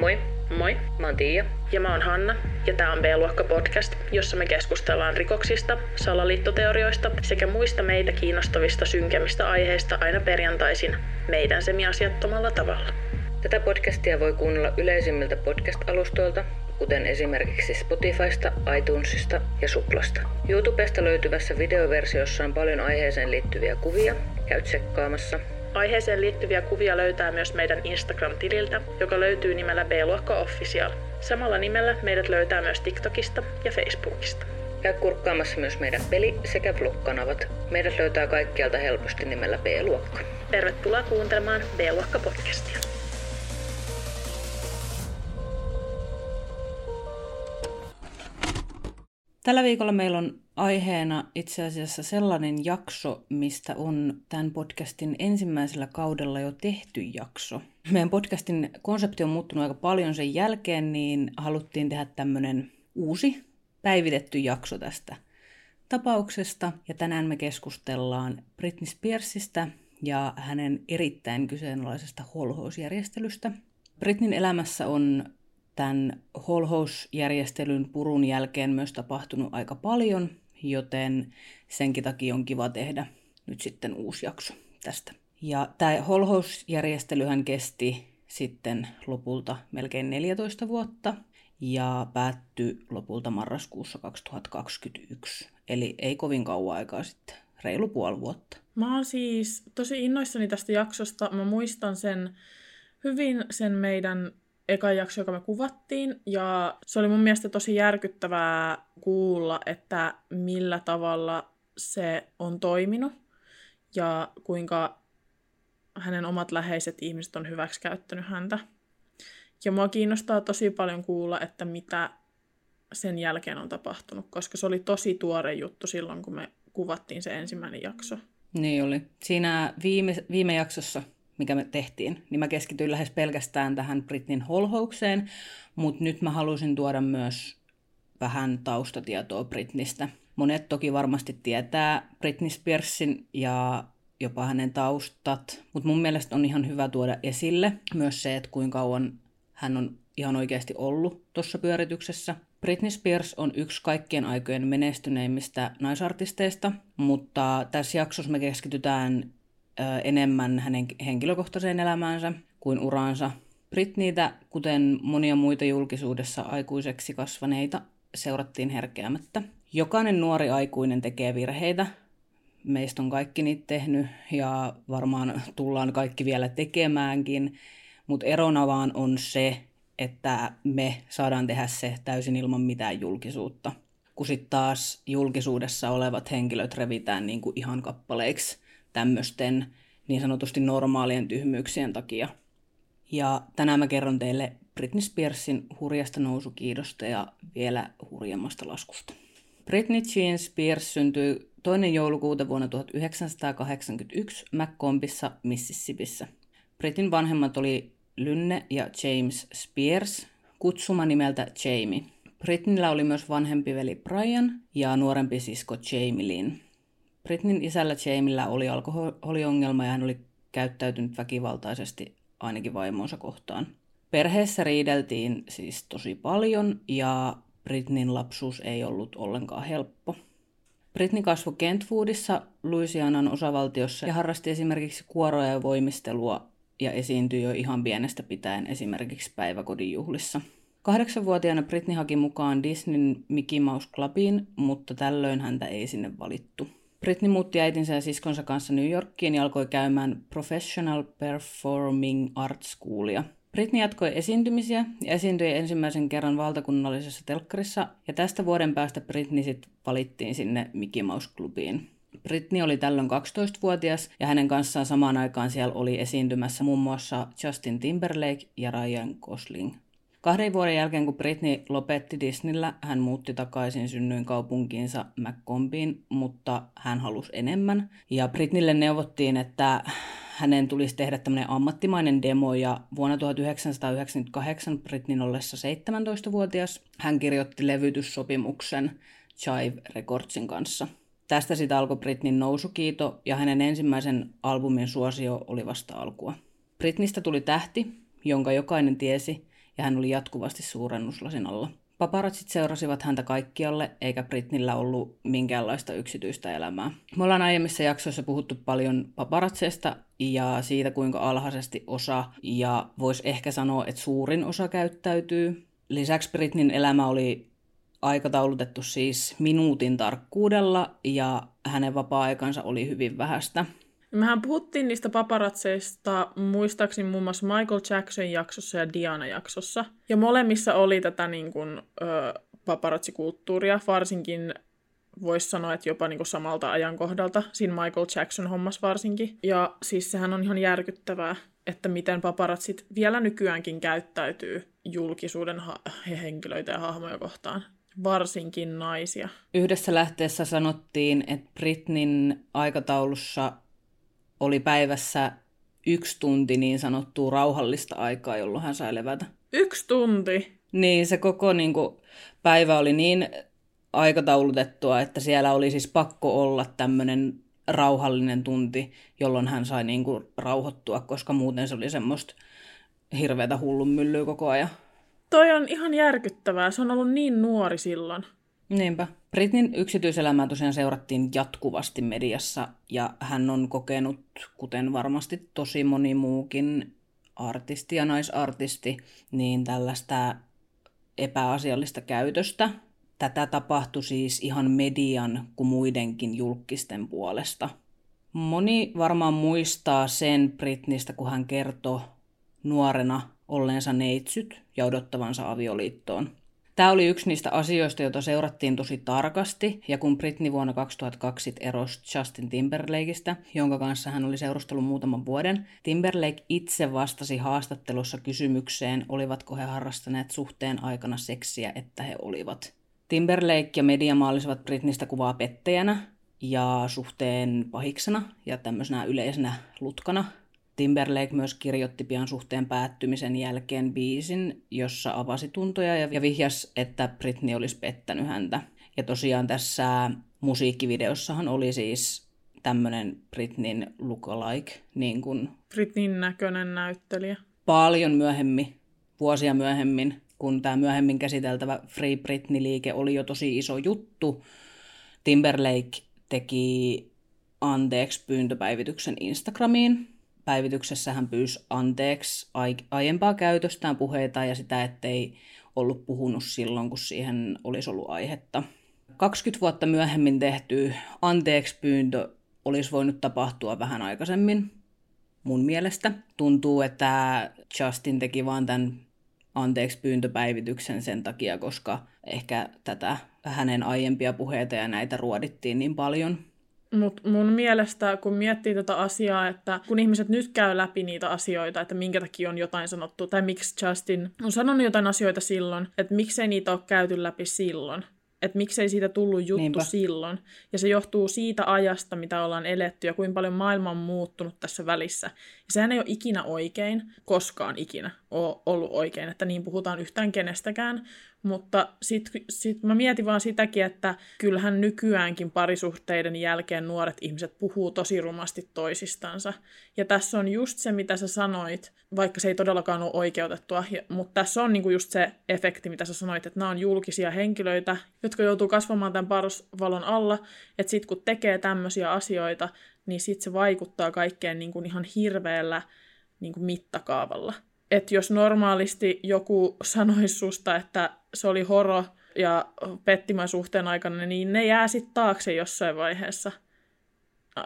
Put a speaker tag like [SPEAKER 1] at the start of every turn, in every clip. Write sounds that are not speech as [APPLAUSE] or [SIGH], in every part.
[SPEAKER 1] Moi,
[SPEAKER 2] Moi,
[SPEAKER 1] mä oon Tiia.
[SPEAKER 2] ja mä oon Hanna, ja tää on B-luokka podcast, jossa me keskustellaan rikoksista, salaliittoteorioista sekä muista meitä kiinnostavista synkemmistä aiheista aina perjantaisin meidän semiasiattomalla tavalla.
[SPEAKER 1] Tätä podcastia voi kuunnella yleisimmiltä podcast-alustoilta, kuten esimerkiksi Spotifysta, iTunesista ja Suplasta. YouTubesta löytyvässä videoversiossa on paljon aiheeseen liittyviä kuvia. Käy tsekkaamassa.
[SPEAKER 2] Aiheeseen liittyviä kuvia löytää myös meidän Instagram-tililtä, joka löytyy nimellä B-luokka Official. Samalla nimellä meidät löytää myös TikTokista ja Facebookista.
[SPEAKER 1] Käy kurkkaamassa myös meidän peli- sekä vlog-kanavat. Meidät löytää kaikkialta helposti nimellä B-luokka.
[SPEAKER 2] Tervetuloa kuuntelemaan B-luokka podcastia.
[SPEAKER 3] Tällä viikolla meillä on aiheena itse asiassa sellainen jakso, mistä on tämän podcastin ensimmäisellä kaudella jo tehty jakso. Meidän podcastin konsepti on muuttunut aika paljon sen jälkeen, niin haluttiin tehdä tämmöinen uusi päivitetty jakso tästä tapauksesta. Ja tänään me keskustellaan Britney Spearsista ja hänen erittäin kyseenalaisesta holhousjärjestelystä. Britnin elämässä on tämän holhousjärjestelyn purun jälkeen myös tapahtunut aika paljon, joten senkin takia on kiva tehdä nyt sitten uusi jakso tästä. Ja tämä holhousjärjestelyhän kesti sitten lopulta melkein 14 vuotta ja päättyi lopulta marraskuussa 2021. Eli ei kovin kauan aikaa sitten, reilu puoli vuotta.
[SPEAKER 4] Mä oon siis tosi innoissani tästä jaksosta. Mä muistan sen hyvin sen meidän eka jakso, joka me kuvattiin. Ja se oli mun mielestä tosi järkyttävää kuulla, että millä tavalla se on toiminut ja kuinka hänen omat läheiset ihmiset on hyväksikäyttänyt häntä. Ja mua kiinnostaa tosi paljon kuulla, että mitä sen jälkeen on tapahtunut, koska se oli tosi tuore juttu silloin, kun me kuvattiin se ensimmäinen jakso.
[SPEAKER 3] Niin oli. Siinä viime, viime jaksossa, mikä me tehtiin, niin mä keskityin lähes pelkästään tähän Britnin holhoukseen, mutta nyt mä halusin tuoda myös vähän taustatietoa Britnistä. Monet toki varmasti tietää Britney Spearsin ja jopa hänen taustat, mutta mun mielestä on ihan hyvä tuoda esille myös se, että kuinka kauan hän on ihan oikeasti ollut tuossa pyörityksessä. Britney Spears on yksi kaikkien aikojen menestyneimmistä naisartisteista, mutta tässä jaksossa me keskitytään enemmän hänen henkilökohtaiseen elämäänsä kuin uraansa. Britneytä, kuten monia muita julkisuudessa aikuiseksi kasvaneita, seurattiin herkeämättä. Jokainen nuori aikuinen tekee virheitä. Meistä on kaikki niitä tehnyt ja varmaan tullaan kaikki vielä tekemäänkin. Mutta erona vaan on se, että me saadaan tehdä se täysin ilman mitään julkisuutta. Kun sitten taas julkisuudessa olevat henkilöt revitään niin kuin ihan kappaleiksi tämmöisten niin sanotusti normaalien tyhmyyksien takia. Ja tänään mä kerron teille Britney Spearsin hurjasta nousukiidosta ja vielä hurjemmasta laskusta. Britney Jean Spears syntyi toinen joulukuuta vuonna 1981 McCombissa, Mississippissä. Britin vanhemmat oli Lynne ja James Spears, kutsuma nimeltä Jamie. Britnillä oli myös vanhempi veli Brian ja nuorempi sisko Jamie Lynn. Britnin isällä Jamilla oli alkoholiongelma ja hän oli käyttäytynyt väkivaltaisesti ainakin vaimonsa kohtaan. Perheessä riideltiin siis tosi paljon ja Britnin lapsuus ei ollut ollenkaan helppo. Britney kasvoi Kentwoodissa, Louisianan osavaltiossa ja harrasti esimerkiksi kuoroa ja voimistelua ja esiintyi jo ihan pienestä pitäen esimerkiksi päiväkodin juhlissa. Kahdeksanvuotiaana Britney haki mukaan Disneyn Mickey Mouse Clubiin, mutta tällöin häntä ei sinne valittu. Britney muutti äitinsä ja siskonsa kanssa New Yorkiin ja alkoi käymään Professional Performing Arts Schoolia. Britney jatkoi esiintymisiä ja esiintyi ensimmäisen kerran valtakunnallisessa telkkarissa, ja tästä vuoden päästä Britney sitten valittiin sinne Mickey Mouse Clubiin. Britney oli tällöin 12-vuotias ja hänen kanssaan samaan aikaan siellä oli esiintymässä muun muassa Justin Timberlake ja Ryan Gosling. Kahden vuoden jälkeen, kun Britney lopetti Disneyllä, hän muutti takaisin synnyin kaupunkiinsa McCombiin, mutta hän halusi enemmän. Ja Britneylle neuvottiin, että hänen tulisi tehdä tämmöinen ammattimainen demo, ja vuonna 1998 Britneyn ollessa 17-vuotias hän kirjoitti levytyssopimuksen Chive Recordsin kanssa. Tästä sitä alkoi Britneyn nousukiito, ja hänen ensimmäisen albumin suosio oli vasta alkua. Britnistä tuli tähti, jonka jokainen tiesi, ja hän oli jatkuvasti suurennuslasin alla. Paparatsit seurasivat häntä kaikkialle, eikä Britnillä ollut minkäänlaista yksityistä elämää. Me ollaan aiemmissa jaksoissa puhuttu paljon paparatseista ja siitä, kuinka alhaisesti osa, ja voisi ehkä sanoa, että suurin osa käyttäytyy. Lisäksi Britnin elämä oli aikataulutettu siis minuutin tarkkuudella, ja hänen vapaa-aikansa oli hyvin vähäistä.
[SPEAKER 4] Mehän puhuttiin niistä paparatseista muistaakseni muun muassa Michael Jackson jaksossa ja Diana jaksossa. Ja molemmissa oli tätä niin kuin, ö, paparatsikulttuuria, varsinkin voisi sanoa, että jopa niin kuin samalta ajankohdalta, siinä Michael Jackson hommas varsinkin. Ja siis sehän on ihan järkyttävää, että miten paparatsit vielä nykyäänkin käyttäytyy julkisuuden ha- henkilöitä ja hahmoja kohtaan varsinkin naisia.
[SPEAKER 3] Yhdessä lähteessä sanottiin, että Britnin aikataulussa oli päivässä yksi tunti niin sanottua rauhallista aikaa, jolloin hän sai levätä.
[SPEAKER 4] Yksi tunti?
[SPEAKER 3] Niin, se koko niin kuin, päivä oli niin aikataulutettua, että siellä oli siis pakko olla tämmöinen rauhallinen tunti, jolloin hän sai niin kuin, rauhoittua, koska muuten se oli semmoista hirveätä hullun myllyä koko ajan.
[SPEAKER 4] Toi on ihan järkyttävää. Se on ollut niin nuori silloin.
[SPEAKER 3] Niinpä. Britnin yksityiselämää tosiaan seurattiin jatkuvasti mediassa ja hän on kokenut, kuten varmasti tosi moni muukin artisti ja naisartisti, niin tällaista epäasiallista käytöstä. Tätä tapahtui siis ihan median kuin muidenkin julkisten puolesta. Moni varmaan muistaa sen Britnistä, kun hän kertoi nuorena olleensa neitsyt ja odottavansa avioliittoon. Tämä oli yksi niistä asioista, joita seurattiin tosi tarkasti, ja kun Britney vuonna 2002 erosi Justin Timberlakeista, jonka kanssa hän oli seurustellut muutaman vuoden, Timberlake itse vastasi haastattelussa kysymykseen, olivatko he harrastaneet suhteen aikana seksiä, että he olivat. Timberlake ja media maalisivat Britnistä kuvaa pettäjänä ja suhteen pahiksena ja tämmöisenä yleisenä lutkana, Timberlake myös kirjoitti pian suhteen päättymisen jälkeen biisin, jossa avasi tuntoja ja vihjas, että Britney olisi pettänyt häntä. Ja tosiaan tässä musiikkivideossahan oli siis tämmöinen Britneyn lookalike, niin kuin...
[SPEAKER 4] Britneyn näköinen näyttelijä.
[SPEAKER 3] Paljon myöhemmin, vuosia myöhemmin, kun tämä myöhemmin käsiteltävä Free Britney-liike oli jo tosi iso juttu, Timberlake teki anteeksi pyyntöpäivityksen Instagramiin, päivityksessä hän pyysi anteeksi aiempaa käytöstään puheita ja sitä, ettei ollut puhunut silloin, kun siihen olisi ollut aihetta. 20 vuotta myöhemmin tehty anteeksi pyyntö olisi voinut tapahtua vähän aikaisemmin, mun mielestä. Tuntuu, että Justin teki vaan tämän anteeksi pyyntöpäivityksen sen takia, koska ehkä tätä hänen aiempia puheita ja näitä ruodittiin niin paljon.
[SPEAKER 4] Mutta mun mielestä, kun miettii tätä asiaa, että kun ihmiset nyt käy läpi niitä asioita, että minkä takia on jotain sanottu, tai miksi Justin on sanonut jotain asioita silloin, että miksei niitä ole käyty läpi silloin, että miksei siitä tullut juttu Niinpä. silloin. Ja se johtuu siitä ajasta, mitä ollaan eletty ja kuinka paljon maailma on muuttunut tässä välissä. Ja sehän ei ole ikinä oikein, koskaan ikinä ole ollut oikein, että niin puhutaan yhtään kenestäkään, mutta sitten sit mä mietin vaan sitäkin, että kyllähän nykyäänkin parisuhteiden jälkeen nuoret ihmiset puhuu tosi rumasti toisistansa. Ja tässä on just se, mitä sä sanoit, vaikka se ei todellakaan ole oikeutettua, mutta tässä on niinku just se efekti, mitä sä sanoit, että nämä on julkisia henkilöitä, jotka joutuu kasvamaan tämän parusvalon alla, että sitten kun tekee tämmöisiä asioita, niin sitten se vaikuttaa kaikkeen niinku ihan hirveällä niinku mittakaavalla että jos normaalisti joku sanoisi susta, että se oli horo ja pettimän suhteen aikana, niin ne jää sitten taakse jossain vaiheessa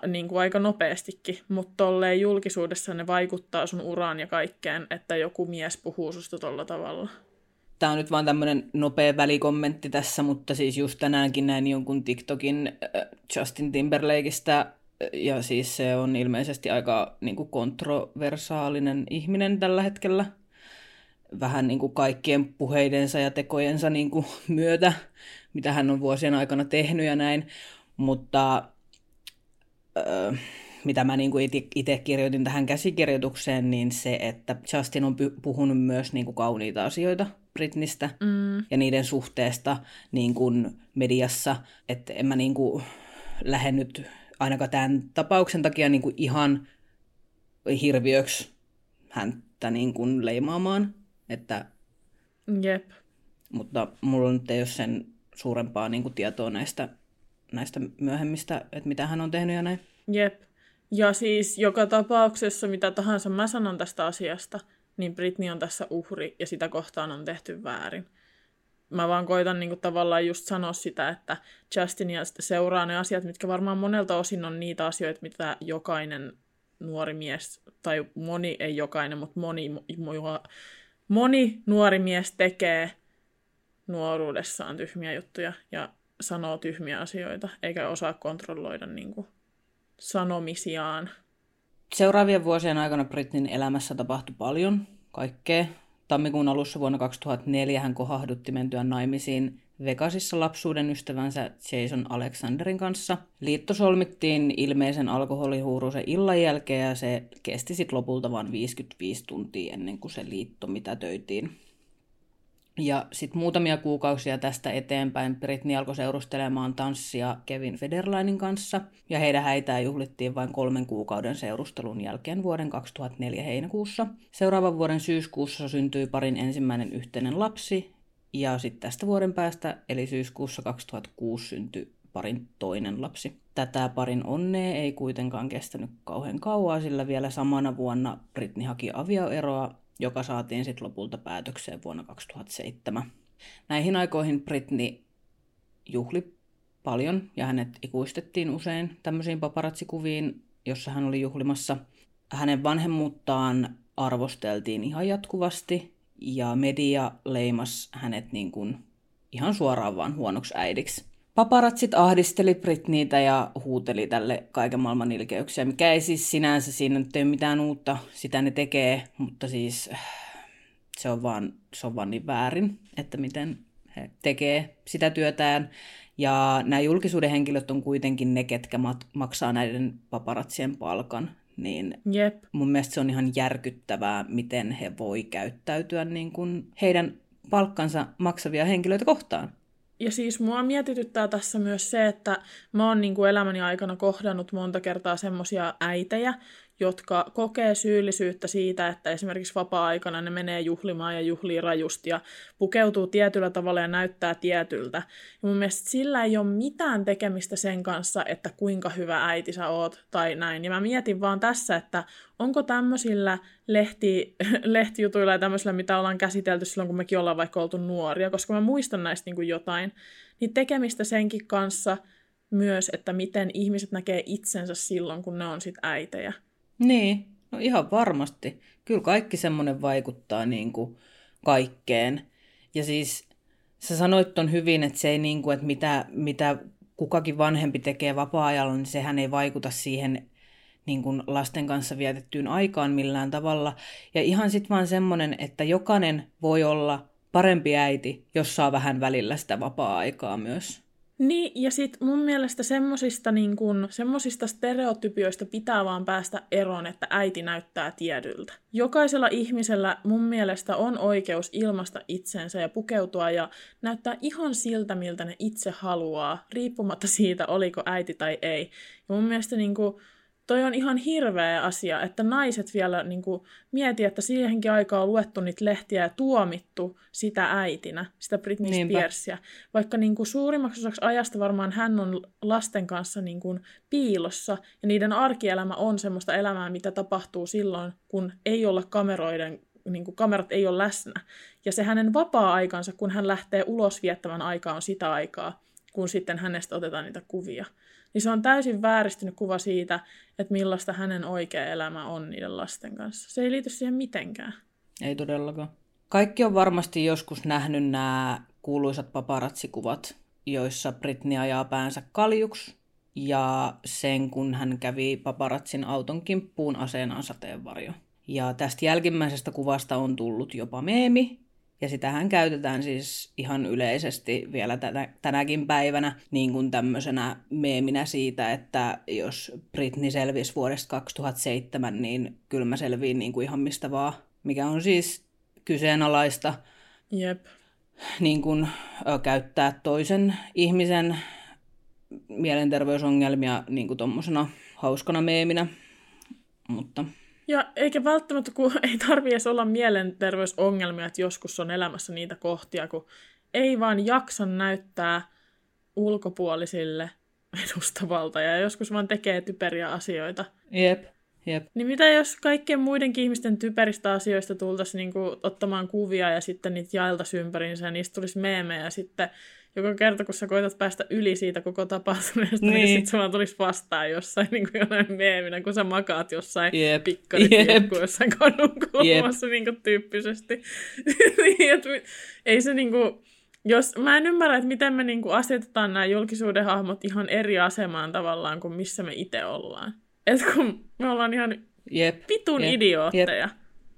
[SPEAKER 4] niin kuin aika nopeastikin, mutta tolleen julkisuudessa ne vaikuttaa sun uraan ja kaikkeen, että joku mies puhuu susta tolla tavalla.
[SPEAKER 3] Tämä on nyt vaan tämmöinen nopea välikommentti tässä, mutta siis just tänäänkin näin jonkun TikTokin Justin Timberlakeista ja siis se on ilmeisesti aika niin kuin kontroversaalinen ihminen tällä hetkellä. Vähän niin kuin kaikkien puheidensa ja tekojensa niin kuin myötä, mitä hän on vuosien aikana tehnyt ja näin. Mutta öö, mitä mä niin kuin itse kirjoitin tähän käsikirjoitukseen, niin se, että Justin on puhunut myös niin kuin kauniita asioita Britnistä mm. ja niiden suhteesta niin kuin mediassa. Että en mä niin kuin lähde nyt ainakaan tämän tapauksen takia niin kuin ihan hirviöksi häntä niin kuin leimaamaan. Että
[SPEAKER 4] Jep.
[SPEAKER 3] Mutta mulla nyt ei ole sen suurempaa niin kuin, tietoa näistä, näistä myöhemmistä, että mitä hän on tehnyt ja näin.
[SPEAKER 4] Jep. Ja siis joka tapauksessa, mitä tahansa mä sanon tästä asiasta, niin Britney on tässä uhri ja sitä kohtaan on tehty väärin. Mä vaan koitan niin kuin, tavallaan just sanoa sitä, että Justinia seuraa ne asiat, mitkä varmaan monelta osin on niitä asioita, mitä jokainen nuori mies, tai moni, ei jokainen, mutta moni, moni nuori mies tekee nuoruudessaan tyhmiä juttuja ja sanoo tyhmiä asioita, eikä osaa kontrolloida niin kuin, sanomisiaan.
[SPEAKER 3] Seuraavien vuosien aikana Britnin elämässä tapahtui paljon kaikkea. Tammikuun alussa vuonna 2004 hän kohahdutti mentyä naimisiin Vegasissa lapsuuden ystävänsä Jason Alexanderin kanssa. Liitto solmittiin ilmeisen alkoholihuuruisen illan jälkeen ja se kesti sitten lopulta vain 55 tuntia ennen kuin se liitto mitätöitiin. Ja sitten muutamia kuukausia tästä eteenpäin Britney alkoi seurustelemaan tanssia Kevin Federlinin kanssa, ja heidän häitään juhlittiin vain kolmen kuukauden seurustelun jälkeen vuoden 2004 heinäkuussa. Seuraavan vuoden syyskuussa syntyi parin ensimmäinen yhteinen lapsi, ja sitten tästä vuoden päästä, eli syyskuussa 2006 syntyi parin toinen lapsi. Tätä parin onnea ei kuitenkaan kestänyt kauhean kauaa, sillä vielä samana vuonna Britney haki avioeroa joka saatiin sitten lopulta päätökseen vuonna 2007. Näihin aikoihin Britney juhli paljon ja hänet ikuistettiin usein tämmöisiin paparatsikuviin, jossa hän oli juhlimassa. Hänen vanhemmuuttaan arvosteltiin ihan jatkuvasti ja media leimas hänet niin kuin ihan suoraan vaan huonoksi äidiksi. Paparatsit ahdisteli Britniitä ja huuteli tälle kaiken maailman ilkeyksiä, mikä ei siis sinänsä siinä nyt ei mitään uutta, sitä ne tekee, mutta siis se on vaan, se on vaan niin väärin, että miten he tekee sitä työtään. Ja nämä julkisuuden henkilöt on kuitenkin ne, ketkä maksaa näiden paparatsien palkan. Niin
[SPEAKER 4] Jep.
[SPEAKER 3] mun mielestä se on ihan järkyttävää, miten he voi käyttäytyä niin kuin heidän palkkansa maksavia henkilöitä kohtaan.
[SPEAKER 4] Ja siis mua mietityttää tässä myös se, että mä oon niin kuin elämäni aikana kohdannut monta kertaa semmosia äitejä, jotka kokee syyllisyyttä siitä, että esimerkiksi vapaa-aikana ne menee juhlimaan ja juhlii rajusti ja pukeutuu tietyllä tavalla ja näyttää tietyltä. Ja mun mielestä sillä ei ole mitään tekemistä sen kanssa, että kuinka hyvä äiti sä oot tai näin. Ja mä mietin vaan tässä, että onko tämmöisillä lehti, [LAUGHS] lehtijutuilla ja tämmöisillä, mitä ollaan käsitelty silloin, kun mekin ollaan vaikka oltu nuoria, koska mä muistan näistä niin kuin jotain, niin tekemistä senkin kanssa myös, että miten ihmiset näkee itsensä silloin, kun ne on sit äitejä.
[SPEAKER 3] Niin, no ihan varmasti. Kyllä kaikki semmoinen vaikuttaa niin kuin kaikkeen. Ja siis sä sanoit ton hyvin, että se ei niin kuin, että mitä, mitä kukakin vanhempi tekee vapaa-ajalla, niin sehän ei vaikuta siihen niin kuin lasten kanssa vietettyyn aikaan millään tavalla. Ja ihan sitten vaan semmoinen, että jokainen voi olla parempi äiti, jos saa vähän välillä sitä vapaa-aikaa myös.
[SPEAKER 4] Niin, ja sitten mun mielestä semmosista, niin kun, semmosista stereotypioista pitää vaan päästä eroon, että äiti näyttää tiedyltä. Jokaisella ihmisellä mun mielestä on oikeus ilmasta itsensä ja pukeutua ja näyttää ihan siltä, miltä ne itse haluaa, riippumatta siitä, oliko äiti tai ei. Ja mun mielestä niin kun, toi on ihan hirveä asia, että naiset vielä niin kuin, mieti, että siihenkin aikaa on luettu niitä lehtiä ja tuomittu sitä äitinä, sitä Britney Niinpä. Spearsia. Vaikka niin kuin, suurimmaksi osaksi ajasta varmaan hän on lasten kanssa niin kuin, piilossa ja niiden arkielämä on semmoista elämää, mitä tapahtuu silloin, kun ei olla kameroiden niin kuin kamerat ei ole läsnä. Ja se hänen vapaa-aikansa, kun hän lähtee ulos viettämään aikaa, on sitä aikaa, kun sitten hänestä otetaan niitä kuvia niin se on täysin vääristynyt kuva siitä, että millaista hänen oikea elämä on niiden lasten kanssa. Se ei liity siihen mitenkään.
[SPEAKER 3] Ei todellakaan. Kaikki on varmasti joskus nähnyt nämä kuuluisat paparatsikuvat, joissa Britney ajaa päänsä kaljuksi ja sen kun hän kävi paparatsin auton kimppuun aseenaan sateenvarjo. Ja tästä jälkimmäisestä kuvasta on tullut jopa meemi, ja sitähän käytetään siis ihan yleisesti vielä tänä, tänäkin päivänä niin kuin tämmöisenä meeminä siitä, että jos Britney selvisi vuodesta 2007, niin kyllä mä selviin niin kuin ihan mistä vaan, mikä on siis kyseenalaista.
[SPEAKER 4] Jep.
[SPEAKER 3] Niin kuin, ö, käyttää toisen ihmisen mielenterveysongelmia niin kuin tommosena hauskana meeminä. Mutta
[SPEAKER 4] Ja eikä välttämättä, kun [LAUGHS] ei tarvi edes olla mielenterveysongelmia, että joskus on elämässä niitä kohtia, kun ei vaan jaksa näyttää ulkopuolisille [LAUGHS] edustavalta ja joskus vaan tekee typeriä asioita.
[SPEAKER 3] Jep, jep.
[SPEAKER 4] Niin mitä jos kaikkien muidenkin ihmisten typeristä asioista tultaisiin niinku ottamaan kuvia ja sitten niitä jaeltaisiin ympäriinsä ja niistä tulisi meemejä ja sitten joka kerta, kun sä koetat päästä yli siitä koko tapahtuneesta, niin, niin sitten se vaan tulisi vastaan jossain niin kuin jonain meeminä, kun sä makaat jossain yep. pikkarikirkku jossain kadun kulmassa yep. niin kuin tyyppisesti. [LAUGHS] niin, että, ei se niin kuin, jos, mä en ymmärrä, että miten me niin kuin asetetaan nämä julkisuuden hahmot ihan eri asemaan tavallaan kuin missä me itse ollaan. Et kun me ollaan ihan
[SPEAKER 3] yep.
[SPEAKER 4] pitun yep. idiootteja yep.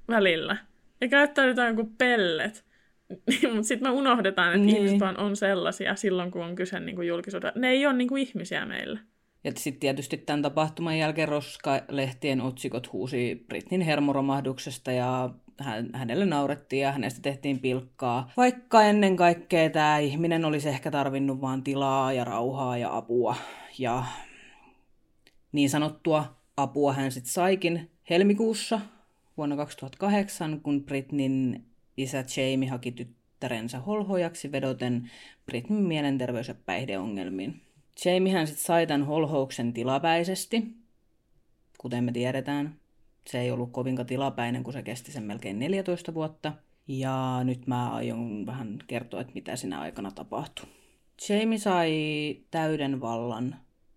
[SPEAKER 4] välillä. Ja käyttäydytään kuin pellet. [LAUGHS] Mutta sitten me unohdetaan, että niin. ihmiset vaan on sellaisia silloin, kun on kyse niin kuin julkisuudesta. Ne ei ole niin kuin ihmisiä meillä.
[SPEAKER 3] Ja sitten tietysti tämän tapahtuman jälkeen Roska-lehtien otsikot huusi Britnin hermoromahduksesta ja hän, hänelle naurettiin ja hänestä tehtiin pilkkaa. Vaikka ennen kaikkea tämä ihminen olisi ehkä tarvinnut vain tilaa ja rauhaa ja apua. Ja niin sanottua apua hän sitten saikin helmikuussa vuonna 2008, kun Britnin Isä Jamie haki tyttärensä holhojaksi vedoten Britnin mielenterveys- ja päihdeongelmiin. Jamiehän sitten sai tämän holhouksen tilapäisesti, kuten me tiedetään. Se ei ollut kovinka tilapäinen, kun se kesti sen melkein 14 vuotta. Ja nyt mä aion vähän kertoa, että mitä siinä aikana tapahtui. Jamie sai täyden vallan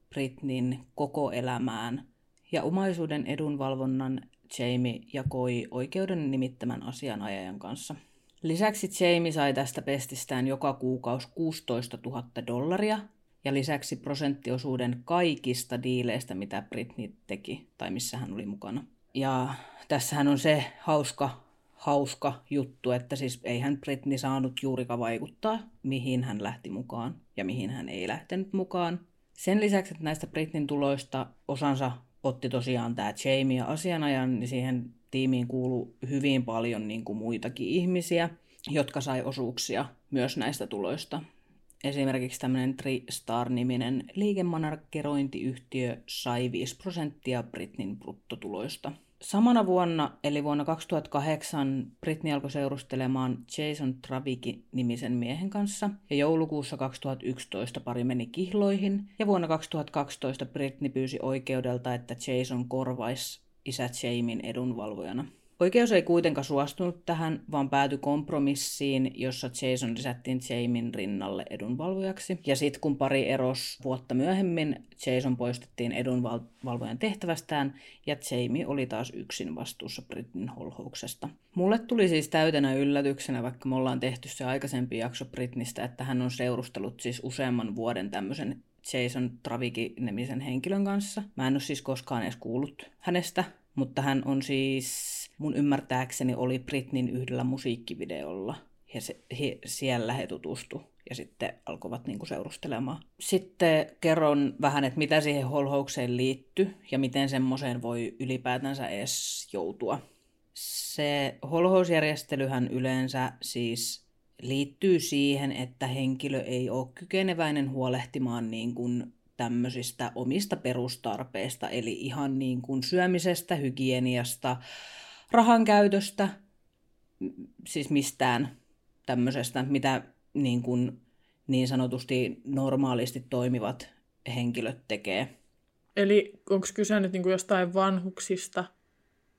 [SPEAKER 3] Britnin koko elämään ja omaisuuden edunvalvonnan Jamie jakoi oikeuden nimittämän asianajajan kanssa. Lisäksi Jamie sai tästä pestistään joka kuukausi 16 000 dollaria ja lisäksi prosenttiosuuden kaikista diileistä, mitä Britney teki tai missä hän oli mukana. Ja tässähän on se hauska, hauska juttu, että siis eihän Britney saanut juurikaan vaikuttaa, mihin hän lähti mukaan ja mihin hän ei lähtenyt mukaan. Sen lisäksi, että näistä Britnin tuloista osansa otti tosiaan tämä Jamie ja asianajan, niin siihen tiimiin kuuluu hyvin paljon niin kuin muitakin ihmisiä, jotka sai osuuksia myös näistä tuloista. Esimerkiksi tämmöinen TriStar-niminen liikemanarkerointiyhtiö sai 5 prosenttia Britnin bruttotuloista – Samana vuonna, eli vuonna 2008, Britney alkoi seurustelemaan Jason Traviki nimisen miehen kanssa, ja joulukuussa 2011 pari meni kihloihin, ja vuonna 2012 Britney pyysi oikeudelta, että Jason korvaisi isä Jamin edunvalvojana. Oikeus ei kuitenkaan suostunut tähän, vaan päätyi kompromissiin, jossa Jason lisättiin Jamin rinnalle edunvalvojaksi. Ja sitten kun pari eros vuotta myöhemmin, Jason poistettiin edunvalvojan tehtävästään ja Jamie oli taas yksin vastuussa Britin holhouksesta. Mulle tuli siis täytenä yllätyksenä, vaikka me ollaan tehty se aikaisempi jakso Britnistä, että hän on seurustellut siis useamman vuoden tämmöisen Jason Traviki-nimisen henkilön kanssa. Mä en ole siis koskaan edes kuullut hänestä, mutta hän on siis mun ymmärtääkseni oli Britnin yhdellä musiikkivideolla. Ja se, he, siellä he tutustu ja sitten alkoivat niinku seurustelemaan. Sitten kerron vähän, että mitä siihen holhoukseen liittyy ja miten semmoiseen voi ylipäätänsä edes joutua. Se holhousjärjestelyhän yleensä siis liittyy siihen, että henkilö ei ole kykeneväinen huolehtimaan niin kuin tämmöisistä omista perustarpeista, eli ihan niin kuin syömisestä, hygieniasta, rahan käytöstä, siis mistään tämmöisestä, mitä niin, kuin niin sanotusti normaalisti toimivat henkilöt tekee.
[SPEAKER 4] Eli onko kyse nyt niin kuin jostain vanhuksista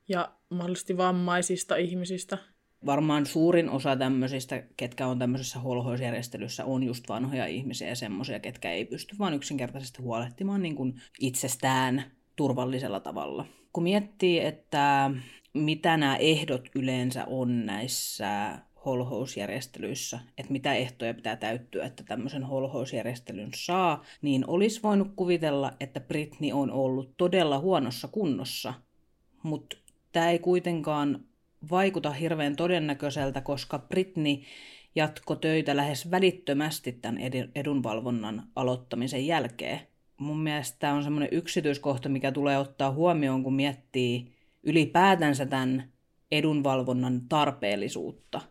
[SPEAKER 4] ja mahdollisesti vammaisista ihmisistä?
[SPEAKER 3] Varmaan suurin osa tämmöisistä, ketkä on tämmöisessä holhoisjärjestelyssä, on just vanhoja ihmisiä ja semmoisia, ketkä ei pysty vaan yksinkertaisesti huolehtimaan niin kuin itsestään turvallisella tavalla. Kun miettii, että mitä nämä ehdot yleensä on näissä holhousjärjestelyissä, että mitä ehtoja pitää täyttyä, että tämmöisen holhousjärjestelyn saa, niin olisi voinut kuvitella, että Britney on ollut todella huonossa kunnossa. Mutta tämä ei kuitenkaan vaikuta hirveän todennäköiseltä, koska Britney jatko töitä lähes välittömästi tämän edunvalvonnan aloittamisen jälkeen. Mun mielestä tämä on semmoinen yksityiskohta, mikä tulee ottaa huomioon, kun miettii ylipäätänsä tämän edunvalvonnan tarpeellisuutta.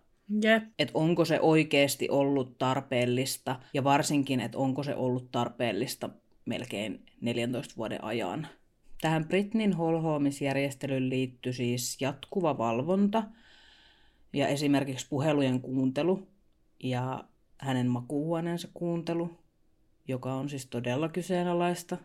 [SPEAKER 4] Yep.
[SPEAKER 3] Että onko se oikeasti ollut tarpeellista ja varsinkin, että onko se ollut tarpeellista melkein 14 vuoden ajan. Tähän Britnin holhoamisjärjestelyyn liittyi siis jatkuva valvonta ja esimerkiksi puhelujen kuuntelu ja hänen makuuhuoneensa kuuntelu, joka on siis todella kyseenalaista.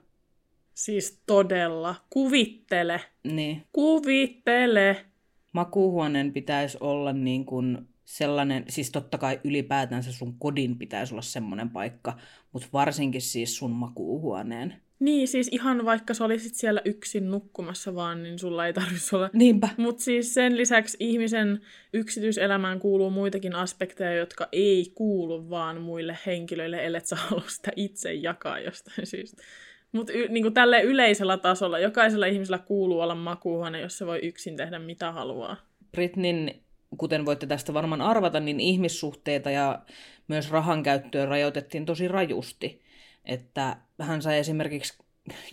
[SPEAKER 4] Siis todella. Kuvittele.
[SPEAKER 3] Niin.
[SPEAKER 4] Kuvittele.
[SPEAKER 3] Makuuhuoneen pitäisi olla niin kuin sellainen, siis totta kai ylipäätänsä sun kodin pitäisi olla semmoinen paikka, mutta varsinkin siis sun makuuhuoneen.
[SPEAKER 4] Niin, siis ihan vaikka sä olisit siellä yksin nukkumassa vaan, niin sulla ei tarvitsisi olla.
[SPEAKER 3] Niinpä.
[SPEAKER 4] Mutta siis sen lisäksi ihmisen yksityiselämään kuuluu muitakin aspekteja, jotka ei kuulu vaan muille henkilöille, ellei sä halua sitä itse jakaa jostain syystä. Mutta y- niin tälle yleisellä tasolla, jokaisella ihmisellä kuuluu olla makuuhuone, jos se voi yksin tehdä mitä haluaa.
[SPEAKER 3] Britnin, kuten voitte tästä varmaan arvata, niin ihmissuhteita ja myös rahan käyttöä rajoitettiin tosi rajusti. Että hän sai esimerkiksi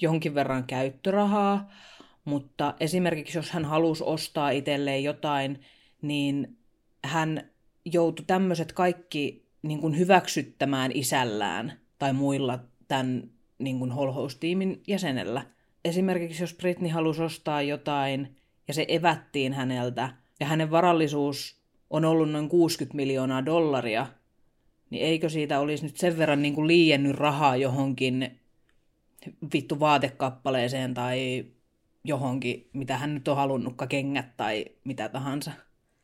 [SPEAKER 3] jonkin verran käyttörahaa, mutta esimerkiksi jos hän halusi ostaa itselleen jotain, niin hän joutui tämmöiset kaikki niin kuin hyväksyttämään isällään tai muilla tämän niin kuin holhoustiimin jäsenellä. Esimerkiksi jos Britney halusi ostaa jotain ja se evättiin häneltä ja hänen varallisuus on ollut noin 60 miljoonaa dollaria, niin eikö siitä olisi nyt sen verran niin kuin liiennyt rahaa johonkin vittu vaatekappaleeseen tai johonkin, mitä hän nyt on halunnutkaan, kengät tai mitä tahansa.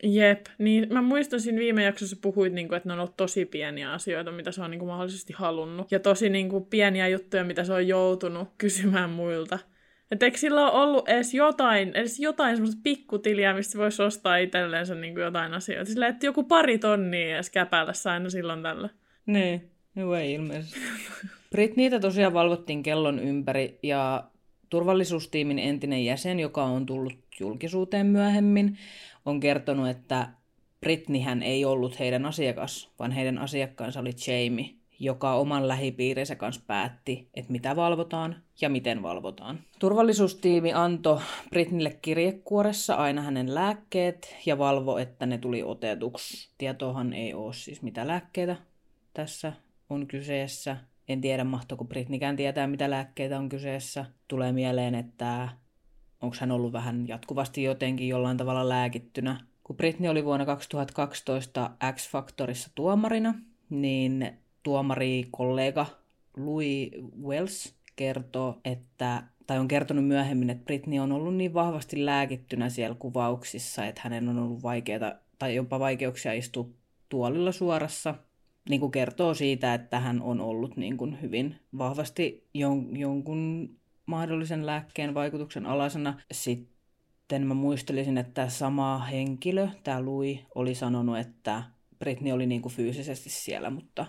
[SPEAKER 4] Jep, niin mä muistan siinä viime jaksossa puhuit, niin kuin, että ne on ollut tosi pieniä asioita, mitä se on niin kuin, mahdollisesti halunnut. Ja tosi niin kuin, pieniä juttuja, mitä se on joutunut kysymään muilta. Että eikö sillä ole ollut edes jotain, edes jotain semmoista pikkutiliä, mistä voisi ostaa itselleensä niin kuin jotain asioita. Sillä että joku pari tonnia edes käpäillä aina silloin tällä.
[SPEAKER 3] Niin, no ei ilmeisesti. Britniitä tosiaan valvottiin kellon ympäri ja turvallisuustiimin entinen jäsen, joka on tullut julkisuuteen myöhemmin, on kertonut, että Britnihän ei ollut heidän asiakas, vaan heidän asiakkaansa oli Jamie, joka oman lähipiirinsä kanssa päätti, että mitä valvotaan ja miten valvotaan. Turvallisuustiimi antoi Britnille kirjekuoressa aina hänen lääkkeet ja valvo, että ne tuli otetuksi. Tietoahan ei ole siis mitä lääkkeitä tässä on kyseessä. En tiedä, mahtoiko Britnikään tietää, mitä lääkkeitä on kyseessä. Tulee mieleen, että onko hän ollut vähän jatkuvasti jotenkin jollain tavalla lääkittynä. Kun Britney oli vuonna 2012 X-Factorissa tuomarina, niin tuomari kollega Louis Wells kertoo, että, tai on kertonut myöhemmin, että Britney on ollut niin vahvasti lääkittynä siellä kuvauksissa, että hänen on ollut vaikeaa tai jopa vaikeuksia istua tuolilla suorassa. Niin kuin kertoo siitä, että hän on ollut niin kuin hyvin vahvasti jon, jonkun mahdollisen lääkkeen vaikutuksen alasena. Sitten mä muistelisin, että sama henkilö, tämä Louis, oli sanonut, että Britney oli niin kuin fyysisesti siellä, mutta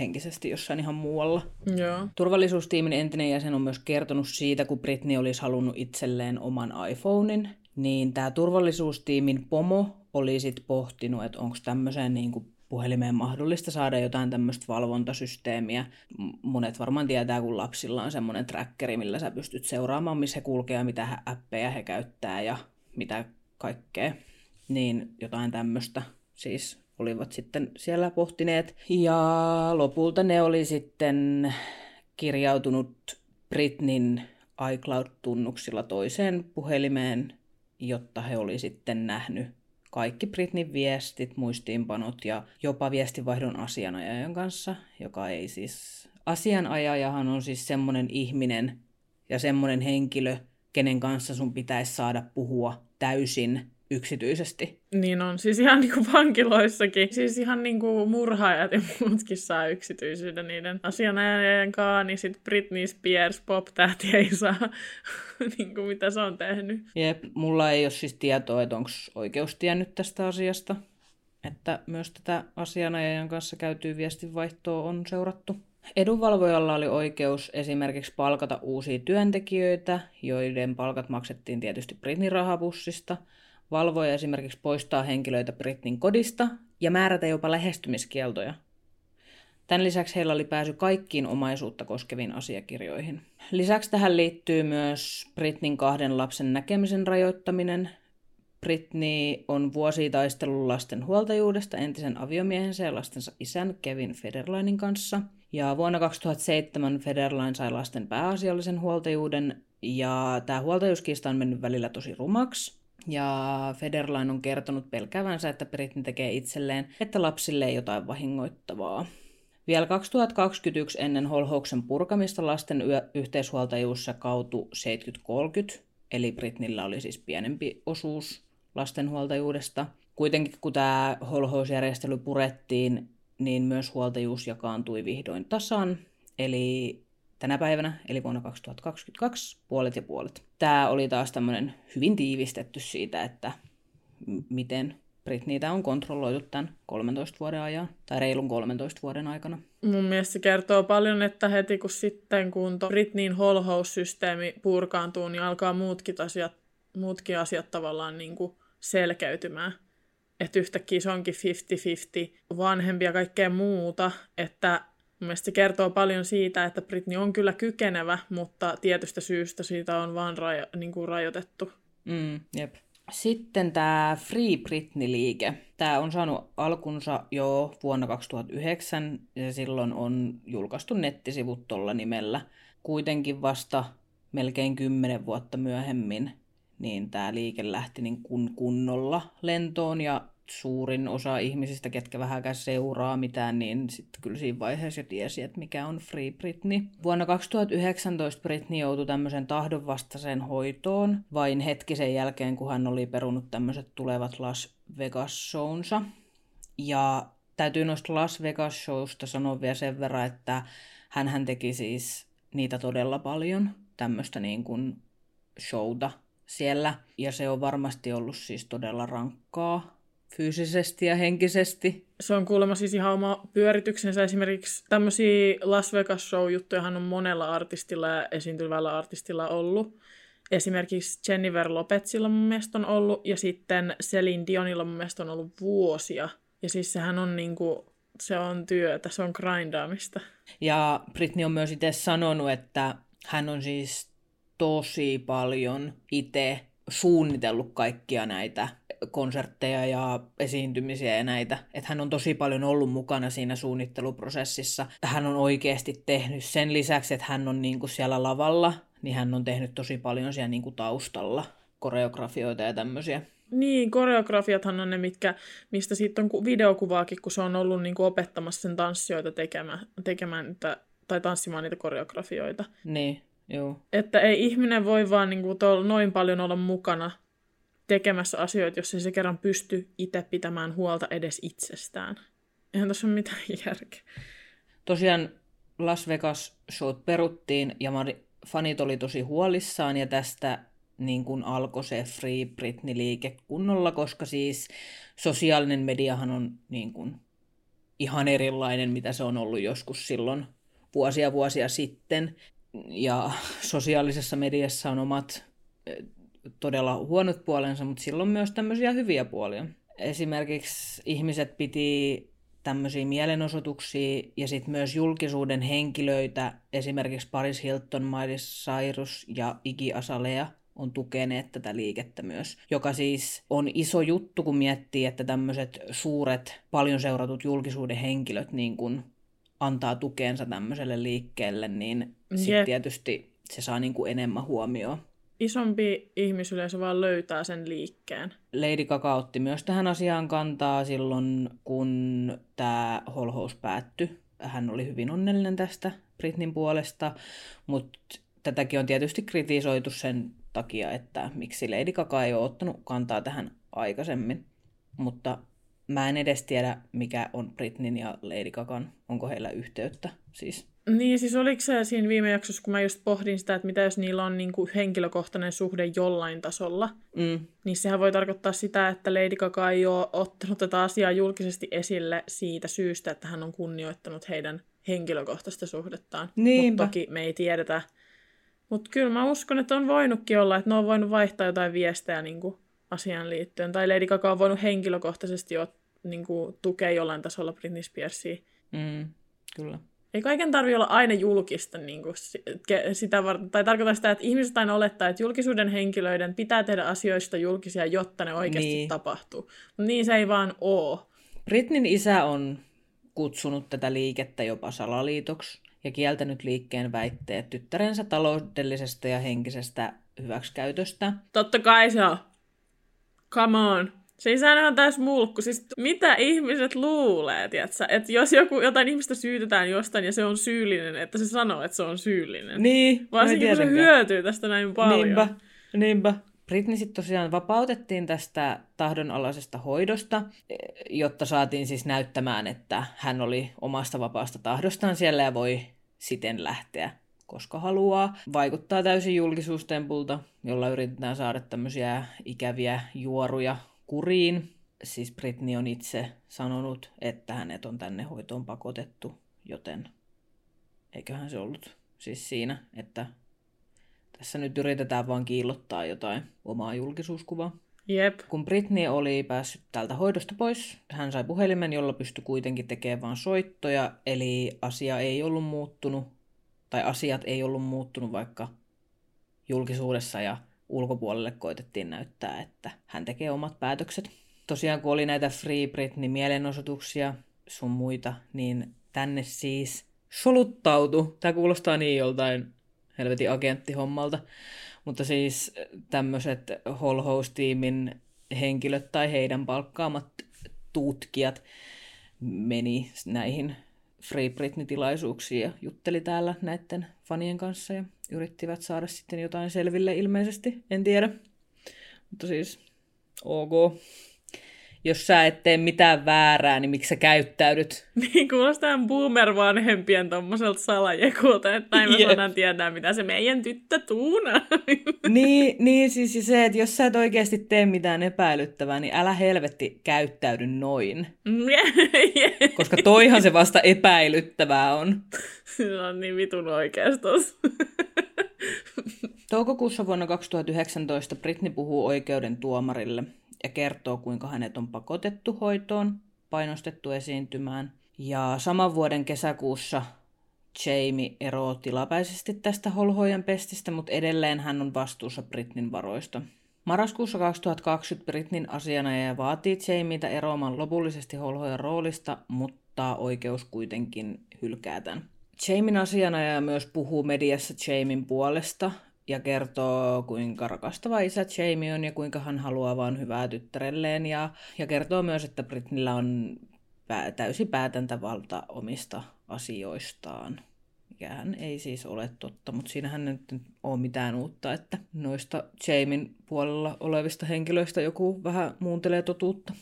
[SPEAKER 3] henkisesti jossain ihan muualla.
[SPEAKER 4] Joo.
[SPEAKER 3] Turvallisuustiimin entinen jäsen on myös kertonut siitä, kun Britney olisi halunnut itselleen oman iPhonein, niin tämä turvallisuustiimin pomo oli sitten pohtinut, että onko tämmöiseen niin kuin puhelimeen mahdollista saada jotain tämmöistä valvontasysteemiä. Monet varmaan tietää, kun lapsilla on semmoinen trackeri, millä sä pystyt seuraamaan, missä he kulkee ja mitä appeja he käyttää ja mitä kaikkea. Niin jotain tämmöistä siis olivat sitten siellä pohtineet. Ja lopulta ne oli sitten kirjautunut Britnin iCloud-tunnuksilla toiseen puhelimeen, jotta he oli sitten nähnyt kaikki Britnin viestit, muistiinpanot ja jopa viestivaihdon asianajajan kanssa, joka ei siis... Asianajajahan on siis semmoinen ihminen ja semmoinen henkilö, kenen kanssa sun pitäisi saada puhua täysin yksityisesti.
[SPEAKER 4] Niin on, siis ihan niin kuin vankiloissakin. Siis ihan niin kuin murhaajat ja muutkin saa yksityisyyden niiden asianajajien kanssa, niin sitten Britney Spears pop-tähti ei saa, [LAUGHS] niin kuin mitä se on tehnyt.
[SPEAKER 3] Jep, mulla ei ole siis tietoa, että onko oikeus tiennyt tästä asiasta, että myös tätä asianajajan kanssa käytyy viestinvaihtoa on seurattu. Edunvalvojalla oli oikeus esimerkiksi palkata uusia työntekijöitä, joiden palkat maksettiin tietysti Britnin rahapussista – valvoja esimerkiksi poistaa henkilöitä Britnin kodista ja määrätä jopa lähestymiskieltoja. Tämän lisäksi heillä oli pääsy kaikkiin omaisuutta koskeviin asiakirjoihin. Lisäksi tähän liittyy myös Britnin kahden lapsen näkemisen rajoittaminen. Britney on vuosi taistellut lasten huoltajuudesta entisen aviomiehensä ja lastensa isän Kevin Federlinin kanssa. Ja vuonna 2007 Federline sai lasten pääasiallisen huoltajuuden Ja tämä huoltajuuskiista on mennyt välillä tosi rumaksi. Ja Federline on kertonut pelkävänsä, että Britney tekee itselleen, että lapsille ei jotain vahingoittavaa. Vielä 2021 ennen holhouksen purkamista lasten yö- yhteishuoltajuus kautui 70-30, eli Britnillä oli siis pienempi osuus lastenhuoltajuudesta. Kuitenkin kun tämä holhousjärjestely purettiin, niin myös huoltajuus jakaantui vihdoin tasan, eli tänä päivänä, eli vuonna 2022, puolet ja puolet. Tämä oli taas tämmöinen hyvin tiivistetty siitä, että miten Britneytä on kontrolloitu tämän 13 vuoden ajan, tai reilun 13 vuoden aikana.
[SPEAKER 4] Mun mielestä se kertoo paljon, että heti kun sitten kun Britneyn holhoussysteemi purkaantuu, niin alkaa muutkin asiat, muutkin asiat tavallaan niin kuin selkeytymään. Että yhtäkkiä se onkin 50-50 vanhempia ja kaikkea muuta, että mun mielestä se kertoo paljon siitä, että Britney on kyllä kykenevä, mutta tietystä syystä siitä on vaan rajo, niin kuin rajoitettu.
[SPEAKER 3] Mm, jep. Sitten tämä Free Britney-liike. Tämä on saanut alkunsa jo vuonna 2009 ja silloin on julkaistu nettisivut tuolla nimellä. Kuitenkin vasta melkein kymmenen vuotta myöhemmin niin tämä liike lähti niin kun kunnolla lentoon ja suurin osa ihmisistä, ketkä vähänkään seuraa mitään, niin sitten kyllä siinä vaiheessa jo tiesi, että mikä on Free Britney. Vuonna 2019 Britney joutui tämmöisen tahdonvastaiseen hoitoon vain hetki sen jälkeen, kun hän oli perunut tämmöiset tulevat Las Vegas-shownsa. Ja täytyy noista Las Vegas-showsta sanoa vielä sen verran, että hän teki siis niitä todella paljon, tämmöistä niin kuin showta siellä. Ja se on varmasti ollut siis todella rankkaa fyysisesti ja henkisesti.
[SPEAKER 4] Se on kuulemma siis ihan oma pyörityksensä. Esimerkiksi tämmöisiä Las Vegas show-juttujahan on monella artistilla ja esiintyvällä artistilla ollut. Esimerkiksi Jennifer Lopezilla mun mielestä on ollut, ja sitten Celine Dionilla mun mielestä on ollut vuosia. Ja siis sehän on niinku, se on työtä, se on grindaamista.
[SPEAKER 3] Ja Britney on myös itse sanonut, että hän on siis tosi paljon itse suunnitellut kaikkia näitä konsertteja ja esiintymisiä ja näitä. Että hän on tosi paljon ollut mukana siinä suunnitteluprosessissa. Hän on oikeasti tehnyt sen lisäksi, että hän on niinku siellä lavalla, niin hän on tehnyt tosi paljon siellä niinku taustalla koreografioita ja tämmöisiä.
[SPEAKER 4] Niin, koreografiathan on ne, mitkä, mistä siitä on videokuvaakin, kun se on ollut niin kuin opettamassa sen tanssijoita tekemään, tekemään niitä, tai tanssimaan niitä koreografioita.
[SPEAKER 3] Niin, joo.
[SPEAKER 4] Että ei ihminen voi vaan niin kuin noin paljon olla mukana tekemässä asioita, jos ei se kerran pysty itse pitämään huolta edes itsestään. Eihän tässä ole mitään [LAUGHS] järkeä.
[SPEAKER 3] Tosiaan Las Vegas showt peruttiin ja fanit oli tosi huolissaan ja tästä niin kuin alkoi se Free Britney-liike kunnolla, koska siis sosiaalinen mediahan on niin kuin ihan erilainen, mitä se on ollut joskus silloin vuosia vuosia sitten. Ja sosiaalisessa mediassa on omat todella huonot puolensa, mutta silloin myös tämmöisiä hyviä puolia. Esimerkiksi ihmiset piti tämmöisiä mielenosoituksia ja sitten myös julkisuuden henkilöitä, esimerkiksi Paris Hilton, Miley Cyrus ja Iggy Azalea on tukeneet tätä liikettä myös, joka siis on iso juttu, kun miettii, että tämmöiset suuret, paljon seuratut julkisuuden henkilöt niin kun antaa tukeensa tämmöiselle liikkeelle, niin sitten tietysti se saa niin kuin enemmän huomioon
[SPEAKER 4] isompi ihmisyleisö vaan löytää sen liikkeen.
[SPEAKER 3] Lady Gaga otti myös tähän asiaan kantaa silloin, kun tämä holhous päättyi. Hän oli hyvin onnellinen tästä Britnin puolesta, mutta tätäkin on tietysti kritisoitu sen takia, että miksi Lady Gaga ei ole ottanut kantaa tähän aikaisemmin. Mutta mä en edes tiedä, mikä on Britnin ja Lady Gagan, onko heillä yhteyttä siis.
[SPEAKER 4] Niin, siis oliko se siinä viime jaksossa, kun mä just pohdin sitä, että mitä jos niillä on niin kuin henkilökohtainen suhde jollain tasolla,
[SPEAKER 3] mm.
[SPEAKER 4] niin sehän voi tarkoittaa sitä, että Lady Gaga ei ole ottanut tätä asiaa julkisesti esille siitä syystä, että hän on kunnioittanut heidän henkilökohtaista suhdettaan. Mutta toki me ei tiedetä. Mutta kyllä mä uskon, että on voinutkin olla, että ne on voinut vaihtaa jotain viestejä niin kuin asiaan liittyen. Tai Lady Gaga on voinut henkilökohtaisesti jo niin kuin, tukea jollain tasolla Britney Spearsia.
[SPEAKER 3] Mm, kyllä.
[SPEAKER 4] Ei kaiken tarvitse olla aina julkista niin kuin sitä varten. Tai tarkoittaa sitä, että ihmiset aina olettaa, että julkisuuden henkilöiden pitää tehdä asioista julkisia, jotta ne oikeasti niin. tapahtuu. Mutta niin se ei vaan ole.
[SPEAKER 3] Britnin isä on kutsunut tätä liikettä jopa salaliitoksi. ja kieltänyt liikkeen väitteet tyttärensä taloudellisesta ja henkisestä hyväksikäytöstä.
[SPEAKER 4] Totta kai se on. Come on. Se isä on täys mulkku. Siis mitä ihmiset luulee, tiiätsä? Että jos joku, jotain ihmistä syytetään jostain ja se on syyllinen, että se sanoo, että se on syyllinen.
[SPEAKER 3] Niin,
[SPEAKER 4] Varsinkin kun se hyötyy tästä näin paljon.
[SPEAKER 3] Niinpä, niinpä. Britney sitten tosiaan vapautettiin tästä tahdonalaisesta hoidosta, jotta saatiin siis näyttämään, että hän oli omasta vapaasta tahdostaan siellä ja voi siten lähteä koska haluaa. Vaikuttaa täysin julkisuustempulta, jolla yritetään saada tämmöisiä ikäviä juoruja kuriin. Siis Britney on itse sanonut, että hänet on tänne hoitoon pakotettu, joten eiköhän se ollut siis siinä, että tässä nyt yritetään vaan kiillottaa jotain omaa julkisuuskuvaa.
[SPEAKER 4] Jep.
[SPEAKER 3] Kun Britney oli päässyt täältä hoidosta pois, hän sai puhelimen, jolla pystyi kuitenkin tekemään vain soittoja, eli asia ei ollut muuttunut, tai asiat ei ollut muuttunut, vaikka julkisuudessa ja ulkopuolelle koitettiin näyttää, että hän tekee omat päätökset. Tosiaan kun oli näitä Free Britney-mielenosoituksia sun muita, niin tänne siis soluttautu. Tämä kuulostaa niin joltain helvetin agenttihommalta. Mutta siis tämmöiset Holhouse-tiimin henkilöt tai heidän palkkaamat tutkijat meni näihin Free Britney-tilaisuuksiin ja jutteli täällä näiden fanien kanssa ja yrittivät saada sitten jotain selville ilmeisesti, en tiedä. Mutta siis ok jos sä et tee mitään väärää, niin miksi sä käyttäydyt? [LAUGHS]
[SPEAKER 4] Niin, kuulostaa boomer-vanhempien tommoselta salajekulta, että näin yep. saadaan tietää, mitä se meidän tyttö tuuna. [LAUGHS]
[SPEAKER 3] niin, niin, siis se, että jos sä et oikeasti tee mitään epäilyttävää, niin älä helvetti käyttäydy noin. [LAUGHS] Koska toihan se vasta epäilyttävää on.
[SPEAKER 4] Se on niin vitun oikeastos.
[SPEAKER 3] Toukokuussa vuonna 2019 Britney puhuu oikeuden tuomarille – ja kertoo, kuinka hänet on pakotettu hoitoon, painostettu esiintymään. Ja saman vuoden kesäkuussa Jamie eroaa tilapäisesti tästä holhojen pestistä, mutta edelleen hän on vastuussa Britnin varoista. Marraskuussa 2020 Britnin asianajaja vaatii Jamieta eroamaan lopullisesti holhojen roolista, mutta oikeus kuitenkin hylkää tämän. Jamin asianajaja myös puhuu mediassa Jamin puolesta ja kertoo, kuinka rakastava isä Jamie on ja kuinka hän haluaa vain hyvää tyttärelleen. Ja, ja kertoo myös, että Britnillä on pää, täysi päätäntävalta omista asioistaan. Hän ei siis ole totta, mutta siinähän nyt ole mitään uutta, että noista Jamin puolella olevista henkilöistä joku vähän muuntelee totuutta.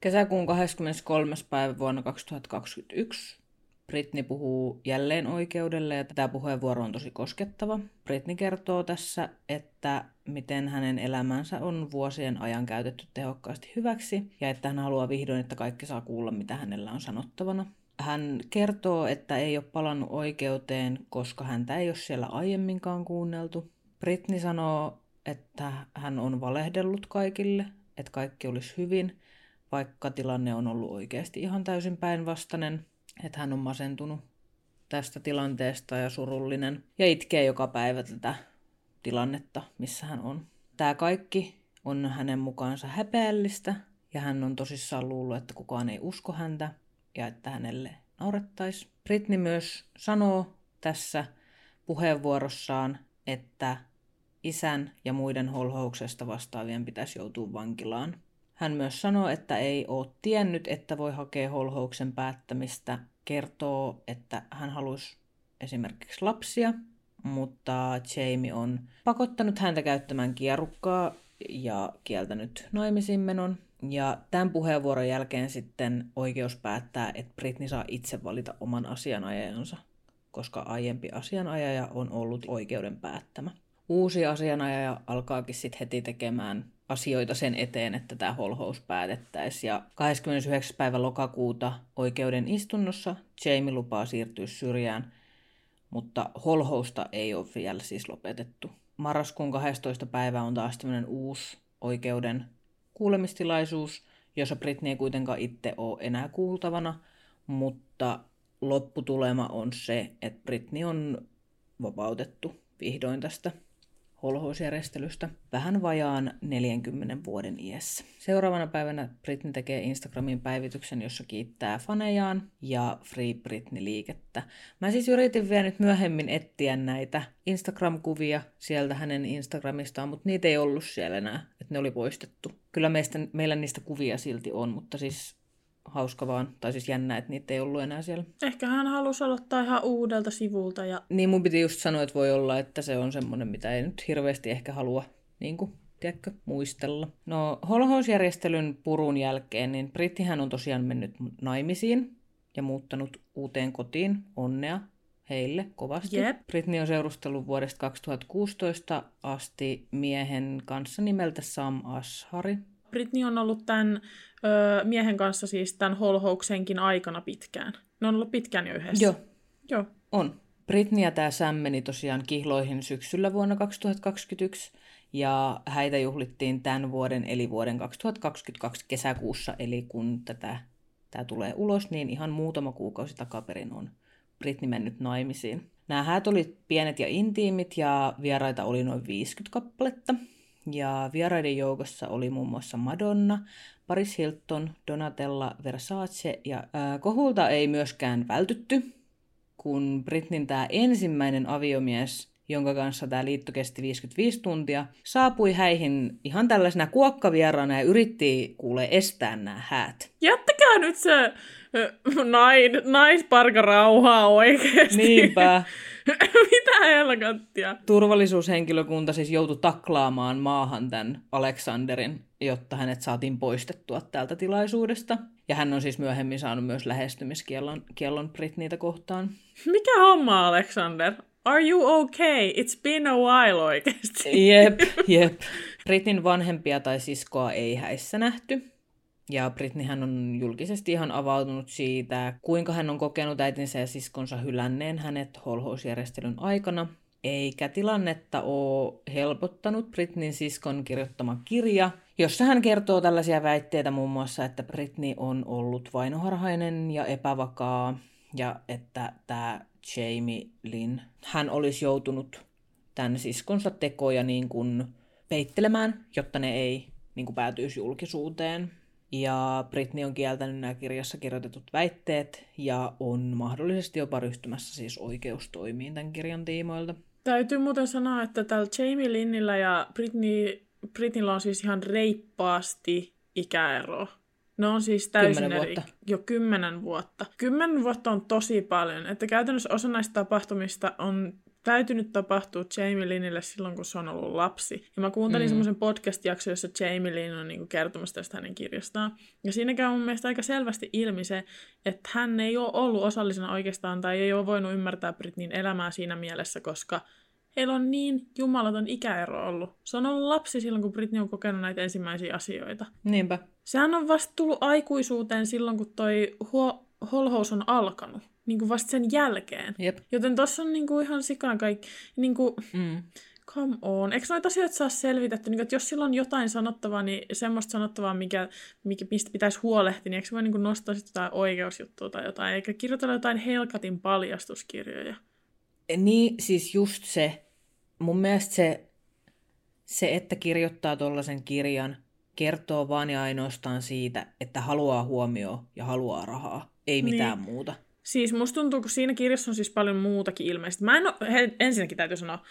[SPEAKER 3] Kesäkuun 23. päivä vuonna 2021 Britni puhuu jälleen oikeudelle ja tämä puheenvuoro on tosi koskettava. Britni kertoo tässä, että miten hänen elämänsä on vuosien ajan käytetty tehokkaasti hyväksi ja että hän haluaa vihdoin, että kaikki saa kuulla, mitä hänellä on sanottavana. Hän kertoo, että ei ole palannut oikeuteen, koska häntä ei ole siellä aiemminkaan kuunneltu. Britni sanoo, että hän on valehdellut kaikille, että kaikki olisi hyvin, vaikka tilanne on ollut oikeasti ihan täysin päinvastainen – että hän on masentunut tästä tilanteesta ja surullinen ja itkee joka päivä tätä tilannetta, missä hän on. Tämä kaikki on hänen mukaansa häpeällistä ja hän on tosissaan luullut, että kukaan ei usko häntä ja että hänelle naurettaisi. Britney myös sanoo tässä puheenvuorossaan, että isän ja muiden holhouksesta vastaavien pitäisi joutua vankilaan. Hän myös sanoo, että ei ole tiennyt, että voi hakea holhouksen päättämistä. Kertoo, että hän halusi esimerkiksi lapsia, mutta Jamie on pakottanut häntä käyttämään kierukkaa ja kieltänyt naimisiin menon. Ja tämän puheenvuoron jälkeen sitten oikeus päättää, että Britney saa itse valita oman asianajajansa, koska aiempi asianajaja on ollut oikeuden päättämä. Uusi asianajaja alkaakin sitten heti tekemään asioita sen eteen, että tämä holhous päätettäisiin. Ja 29. päivä lokakuuta oikeuden istunnossa Jamie lupaa siirtyä syrjään, mutta holhousta ei ole vielä siis lopetettu. Marraskuun 12. päivä on taas tämmöinen uusi oikeuden kuulemistilaisuus, jossa Britney ei kuitenkaan itse ole enää kuultavana, mutta lopputulema on se, että Britney on vapautettu vihdoin tästä holhousjärjestelystä vähän vajaan 40 vuoden iässä. Seuraavana päivänä Britney tekee Instagramin päivityksen, jossa kiittää fanejaan ja Free Britney-liikettä. Mä siis yritin vielä nyt myöhemmin etsiä näitä Instagram-kuvia sieltä hänen Instagramistaan, mutta niitä ei ollut siellä enää, että ne oli poistettu. Kyllä meistä, meillä niistä kuvia silti on, mutta siis hauska vaan, tai siis jännä, että niitä ei ollut enää siellä.
[SPEAKER 4] Ehkä hän halusi aloittaa ihan uudelta sivulta. Ja...
[SPEAKER 3] Niin mun piti just sanoa, että voi olla, että se on semmoinen, mitä ei nyt hirveästi ehkä halua niin kuin, tiedätkö, muistella. No holhousjärjestelyn purun jälkeen, niin Brittihän on tosiaan mennyt naimisiin ja muuttanut uuteen kotiin. Onnea heille kovasti.
[SPEAKER 4] Jep.
[SPEAKER 3] Britney on seurustellut vuodesta 2016 asti miehen kanssa nimeltä Sam Ashari.
[SPEAKER 4] Britney on ollut tämän ö, miehen kanssa siis tämän holhouksenkin aikana pitkään. Ne on ollut pitkään jo yhdessä.
[SPEAKER 3] Joo,
[SPEAKER 4] Joo.
[SPEAKER 3] on. Britney ja tämä Sam meni tosiaan kihloihin syksyllä vuonna 2021 ja häitä juhlittiin tämän vuoden eli vuoden 2022 kesäkuussa, eli kun tätä, tämä tulee ulos, niin ihan muutama kuukausi takaperin on Britney mennyt naimisiin. Nämä häät oli pienet ja intiimit ja vieraita oli noin 50 kappaletta. Ja vieraiden joukossa oli muun muassa Madonna, Paris Hilton, Donatella Versace ja ää, kohulta ei myöskään vältytty, kun Britnin tämä ensimmäinen aviomies, jonka kanssa tämä liitto kesti 55 tuntia, saapui häihin ihan tällaisena kuokkavieraana ja yritti kuule estää nämä häät.
[SPEAKER 4] Jättäkää nyt se ö, nain, naisparka rauhaa oikeesti.
[SPEAKER 3] Niinpä. [LAUGHS] [LAUGHS]
[SPEAKER 4] Mitä helkattia?
[SPEAKER 3] Turvallisuushenkilökunta siis joutui taklaamaan maahan tämän Alexanderin, jotta hänet saatiin poistettua täältä tilaisuudesta. Ja hän on siis myöhemmin saanut myös lähestymiskiellon kiellon Britneytä kohtaan.
[SPEAKER 4] Mikä homma, Alexander? Are you okay? It's been a while oikeesti.
[SPEAKER 3] Jep, [LAUGHS] jep. Britin vanhempia tai siskoa ei häissä nähty. Ja Britneyhän on julkisesti ihan avautunut siitä, kuinka hän on kokenut äitinsä ja siskonsa hylänneen hänet holhousjärjestelyn aikana. Eikä tilannetta ole helpottanut Britneyn siskon kirjoittama kirja, jossa hän kertoo tällaisia väitteitä muun muassa, että Britney on ollut vainoharhainen ja epävakaa ja että tämä Jamie Lynn, hän olisi joutunut tämän siskonsa tekoja niin kuin peittelemään, jotta ne ei niin kuin päätyisi julkisuuteen. Ja Britney on kieltänyt nämä kirjassa kirjoitetut väitteet ja on mahdollisesti jopa ryhtymässä siis oikeustoimiin tämän kirjan tiimoilta.
[SPEAKER 4] Täytyy muuten sanoa, että tällä Jamie Linnillä ja Britney, Britneyllä on siis ihan reippaasti ikäero. Ne on siis täysin
[SPEAKER 3] Kymmenen
[SPEAKER 4] eri.
[SPEAKER 3] vuotta.
[SPEAKER 4] Jo kymmenen vuotta. Kymmenen vuotta on tosi paljon. Että käytännössä osa näistä tapahtumista on täytynyt tapahtua Jamie Linnille silloin, kun se on ollut lapsi. Ja mä kuuntelin mm. semmoisen podcast-jakson, jossa Jamie Lynn on niinku kertomassa tästä hänen kirjastaan. Ja siinä käy mun mielestä aika selvästi ilmi se, että hän ei ole ollut osallisena oikeastaan tai ei ole voinut ymmärtää Britneyn elämää siinä mielessä, koska heillä on niin jumalaton ikäero ollut. Se on ollut lapsi silloin, kun Britney on kokenut näitä ensimmäisiä asioita.
[SPEAKER 3] Niinpä.
[SPEAKER 4] Sehän on vasta tullut aikuisuuteen silloin, kun toi huo, holhous on alkanut. Niin kuin vasta sen jälkeen.
[SPEAKER 3] Jep.
[SPEAKER 4] Joten tossa on niinku ihan sikana kaikki. Niinku,
[SPEAKER 3] Mm.
[SPEAKER 4] come on. Eikö noita asioita saa selvitetty? Niinku, että jos sillä on jotain sanottavaa, niin semmoista sanottavaa, mikä, mikä, mistä pitäisi huolehtia, niin eikö se voi niinku nostaa sit jotain oikeusjuttua tai jotain, eikä kirjoitella jotain Helkatin paljastuskirjoja.
[SPEAKER 3] Niin, siis just se. Mun mielestä se, se että kirjoittaa tuollaisen kirjan, kertoo vaan ja ainoastaan siitä, että haluaa huomioon ja haluaa rahaa. Ei mitään
[SPEAKER 4] Niin.
[SPEAKER 3] muuta.
[SPEAKER 4] Siis musta tuntuu, kun siinä kirjassa on siis paljon muutakin ilmeisesti. Mä en oo, he, ensinnäkin täytyy sanoa,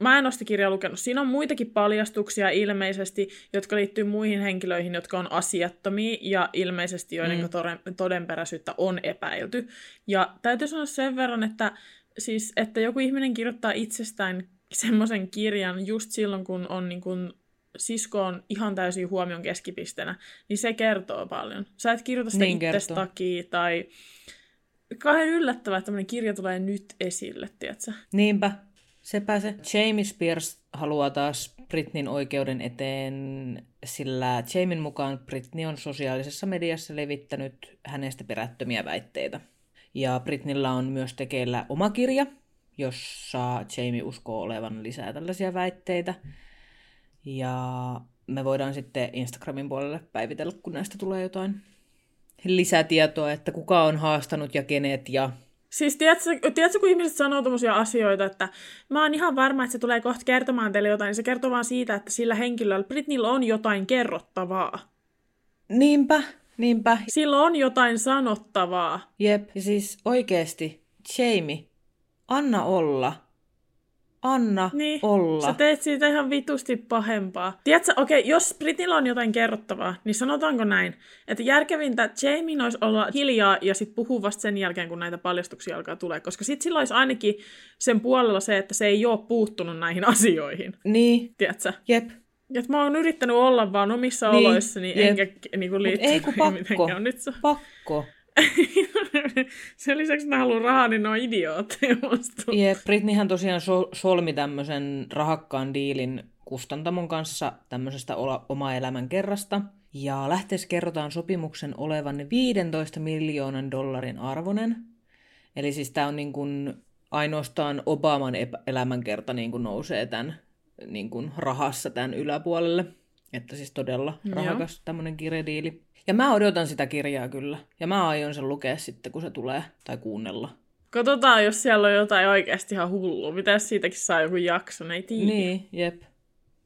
[SPEAKER 4] mä en ole sitä kirjaa lukenut. Siinä on muitakin paljastuksia ilmeisesti, jotka liittyy muihin henkilöihin, jotka on asiattomia ja ilmeisesti joiden mm. todenperäisyyttä on epäilty. Ja täytyy sanoa sen verran, että, siis, että joku ihminen kirjoittaa itsestään semmoisen kirjan just silloin, kun on niin kuin sisko on ihan täysin huomion keskipisteenä, niin se kertoo paljon. Sä et kirjoita sitä
[SPEAKER 3] Niin
[SPEAKER 4] itsestä takia tai kauhean yllättävää, että tämmöinen kirja tulee nyt esille, tiedätkö?
[SPEAKER 3] Niinpä, sepä se. Jamie Spears haluaa taas Britneyn oikeuden eteen, sillä Jamin mukaan Britney on sosiaalisessa mediassa levittänyt hänestä perättömiä väitteitä. Ja Britneyllä on myös tekeillä oma kirja, jossa Jamie uskoo olevan lisää tällaisia väitteitä. Ja me voidaan sitten Instagramin puolelle päivitellä, kun näistä tulee jotain lisätietoa, että kuka on haastanut ja kenet ja
[SPEAKER 4] Siis tiedätkö, tiedätkö, kun ihmiset sanoo tommosia asioita, että mä oon ihan varma, että se tulee kohta kertomaan teille jotain, niin se kertoo vaan siitä, että sillä henkilöllä, Britneyllä on jotain kerrottavaa.
[SPEAKER 3] Niinpä, niinpä.
[SPEAKER 4] Sillä on jotain sanottavaa.
[SPEAKER 3] Jep, ja siis oikeesti, Jamie, anna olla. Anna
[SPEAKER 4] Niin,
[SPEAKER 3] olla.
[SPEAKER 4] sä teet siitä ihan vitusti pahempaa. Tiedätkö, okei, okay, jos Britnillä on jotain kerrottavaa, niin sanotaanko näin, että järkevintä Jamie olisi olla hiljaa ja sitten puhua vasta sen jälkeen, kun näitä paljastuksia alkaa tulee, koska sitten sillä olisi ainakin sen puolella se, että se ei ole puuttunut näihin [LAUGHS] asioihin.
[SPEAKER 3] Niin,
[SPEAKER 4] Tiedätkö?
[SPEAKER 3] jep.
[SPEAKER 4] Et mä oon yrittänyt olla vaan omissa
[SPEAKER 3] Niin,
[SPEAKER 4] niin, oloissani,
[SPEAKER 3] jep.
[SPEAKER 4] enkä niinku
[SPEAKER 3] Mut
[SPEAKER 4] liittyä
[SPEAKER 3] ei kun pakko.
[SPEAKER 4] mitenkään. Nyt se...
[SPEAKER 3] Pakko. [LAUGHS]
[SPEAKER 4] Sen lisäksi ne haluaa rahaa, niin ne on idiootteja musta.
[SPEAKER 3] Jep, tosiaan so- solmi tämmöisen rahakkaan diilin kustantamon kanssa tämmöisestä ola- oma elämän kerrasta. Ja lähteessä kerrotaan sopimuksen olevan 15 miljoonan dollarin arvonen. Eli siis tämä on niin kuin ainoastaan Obaman elämänkerta niin kuin nousee tämän niin kuin rahassa tämän yläpuolelle. Että siis todella rahakas tämmöinen kirjadiili. Ja mä odotan sitä kirjaa kyllä. Ja mä aion sen lukea sitten, kun se tulee, tai kuunnella.
[SPEAKER 4] Katsotaan, jos siellä on jotain oikeasti ihan hullua. Mitä siitäkin saa joku jakson, ei tiedä.
[SPEAKER 3] Niin, jep.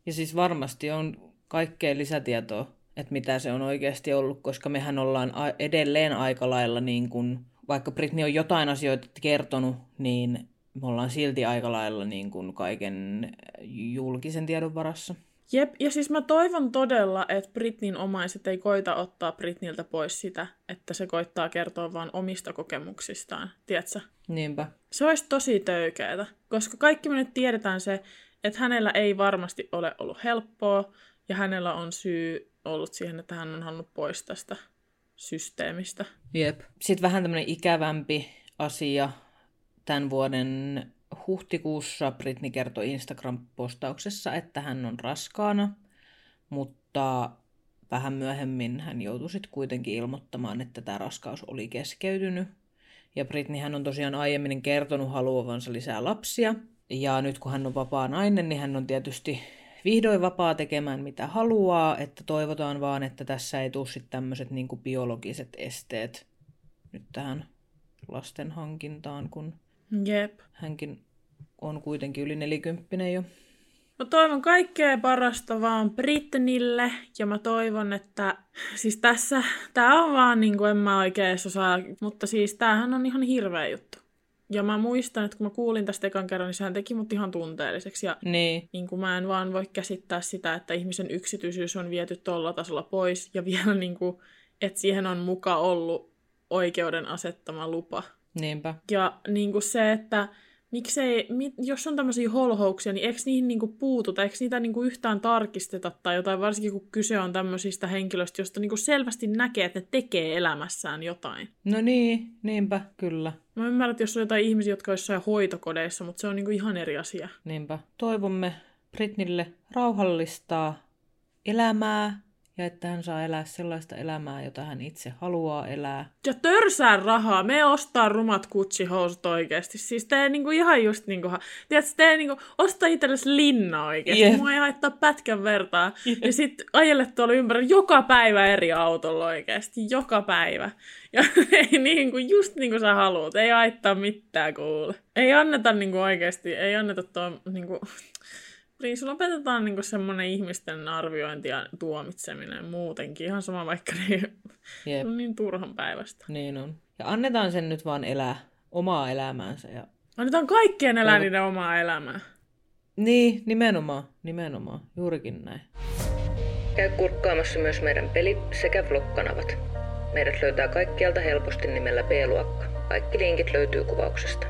[SPEAKER 3] Ja siis varmasti on kaikkea lisätietoa, että mitä se on oikeasti ollut, koska mehän ollaan edelleen aika lailla niin kuin, vaikka Britney on jotain asioita kertonut, niin me ollaan silti aika lailla niin kuin kaiken julkisen tiedon varassa.
[SPEAKER 4] Jep, ja siis mä toivon todella, että Britnin omaiset ei koita ottaa Britniltä pois sitä, että se koittaa kertoa vaan omista kokemuksistaan, tiedätkö?
[SPEAKER 3] Niinpä.
[SPEAKER 4] Se olisi tosi töykeätä, koska kaikki me nyt tiedetään se, että hänellä ei varmasti ole ollut helppoa, ja hänellä on syy ollut siihen, että hän on halunnut pois tästä systeemistä.
[SPEAKER 3] Jep. Sitten vähän tämmöinen ikävämpi asia. Tämän vuoden huhtikuussa Britney kertoi Instagram-postauksessa, että hän on raskaana, mutta vähän myöhemmin hän joutui sitten kuitenkin ilmoittamaan, että tämä raskaus oli keskeytynyt. Ja Britney hän on tosiaan aiemmin kertonut haluavansa lisää lapsia. Ja nyt kun hän on vapaa nainen, niin hän on tietysti vihdoin vapaa tekemään mitä haluaa, että toivotaan vaan, että tässä ei tule sitten tämmöiset niin biologiset esteet nyt tähän lasten hankintaan, kun
[SPEAKER 4] Jep.
[SPEAKER 3] hänkin on kuitenkin yli nelikymppinen jo.
[SPEAKER 4] Mä toivon kaikkea parasta vaan Britnille ja mä toivon, että siis tässä, tää on vaan niinku en mä oikein osaa, mutta siis tämähän on ihan hirveä juttu. Ja mä muistan, että kun mä kuulin tästä ekan kerran, niin sehän teki mut ihan tunteelliseksi. Ja
[SPEAKER 3] Niin,
[SPEAKER 4] niin kuin mä en vaan voi käsittää sitä, että ihmisen yksityisyys on viety tolla tasolla pois ja vielä niin kuin, että siihen on muka ollut oikeuden asettama lupa.
[SPEAKER 3] niinpä.
[SPEAKER 4] Ja niin kuin se, että miksei, mi, jos on tämmöisiä holhouksia, niin eikö niihin niin kuin puututa, eikö niitä niin kuin yhtään tarkisteta tai jotain, varsinkin kun kyse on tämmöisistä henkilöistä, joista niin kuin selvästi näkee, että ne tekee elämässään jotain.
[SPEAKER 3] No niin, niinpä, kyllä.
[SPEAKER 4] Mä ymmärrän, että jos on jotain ihmisiä, jotka on jossain hoitokodeissa, mutta se on niin kuin ihan eri asia.
[SPEAKER 3] Niinpä. Toivomme Britnille rauhallistaa elämää ja että hän saa elää sellaista elämää, jota hän itse haluaa elää.
[SPEAKER 4] Ja törsää rahaa, me ostaa rumat Gucci-housut oikeasti. Siis tee niinku ihan just niinku, tiedätkö, tee niinku, osta itsellesi linna oikeasti. Yeah. Mua ei haittaa pätkän vertaa. Ja sit ajelle tuolla ympärillä joka päivä eri autolla oikeasti, joka päivä. Ja [LAUGHS] ei niinku, just niin kuin sä haluat, ei haittaa mitään kuule. Ei anneta niinku oikeasti, ei anneta tuo niinku, Please, lopetetaan niinku semmoinen ihmisten arviointi ja tuomitseminen muutenkin. Ihan sama vaikka ne
[SPEAKER 3] Jep,
[SPEAKER 4] on niin turhan päivästä.
[SPEAKER 3] niin on. Ja annetaan sen nyt vaan elää omaa elämäänsä. Ja...
[SPEAKER 4] Annetaan kaikkien elää niiden omaa elämää.
[SPEAKER 3] Niin, nimenomaan, nimenomaan. Juurikin näin.
[SPEAKER 1] Käy kurkkaamassa myös meidän peli- sekä vlog-kanavat. Meidät löytää kaikkialta helposti nimellä B-luokka. Kaikki linkit löytyy kuvauksesta.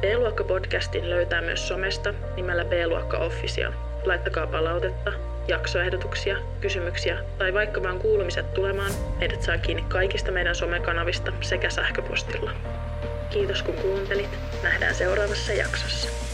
[SPEAKER 2] B-luokka-podcastin löytää myös somesta nimellä B-luokka Official. Laittakaa palautetta, jaksoehdotuksia, kysymyksiä tai vaikka vaan kuulumiset tulemaan, meidät saa kiinni kaikista meidän somekanavista sekä sähköpostilla. Kiitos kun kuuntelit. Nähdään seuraavassa jaksossa.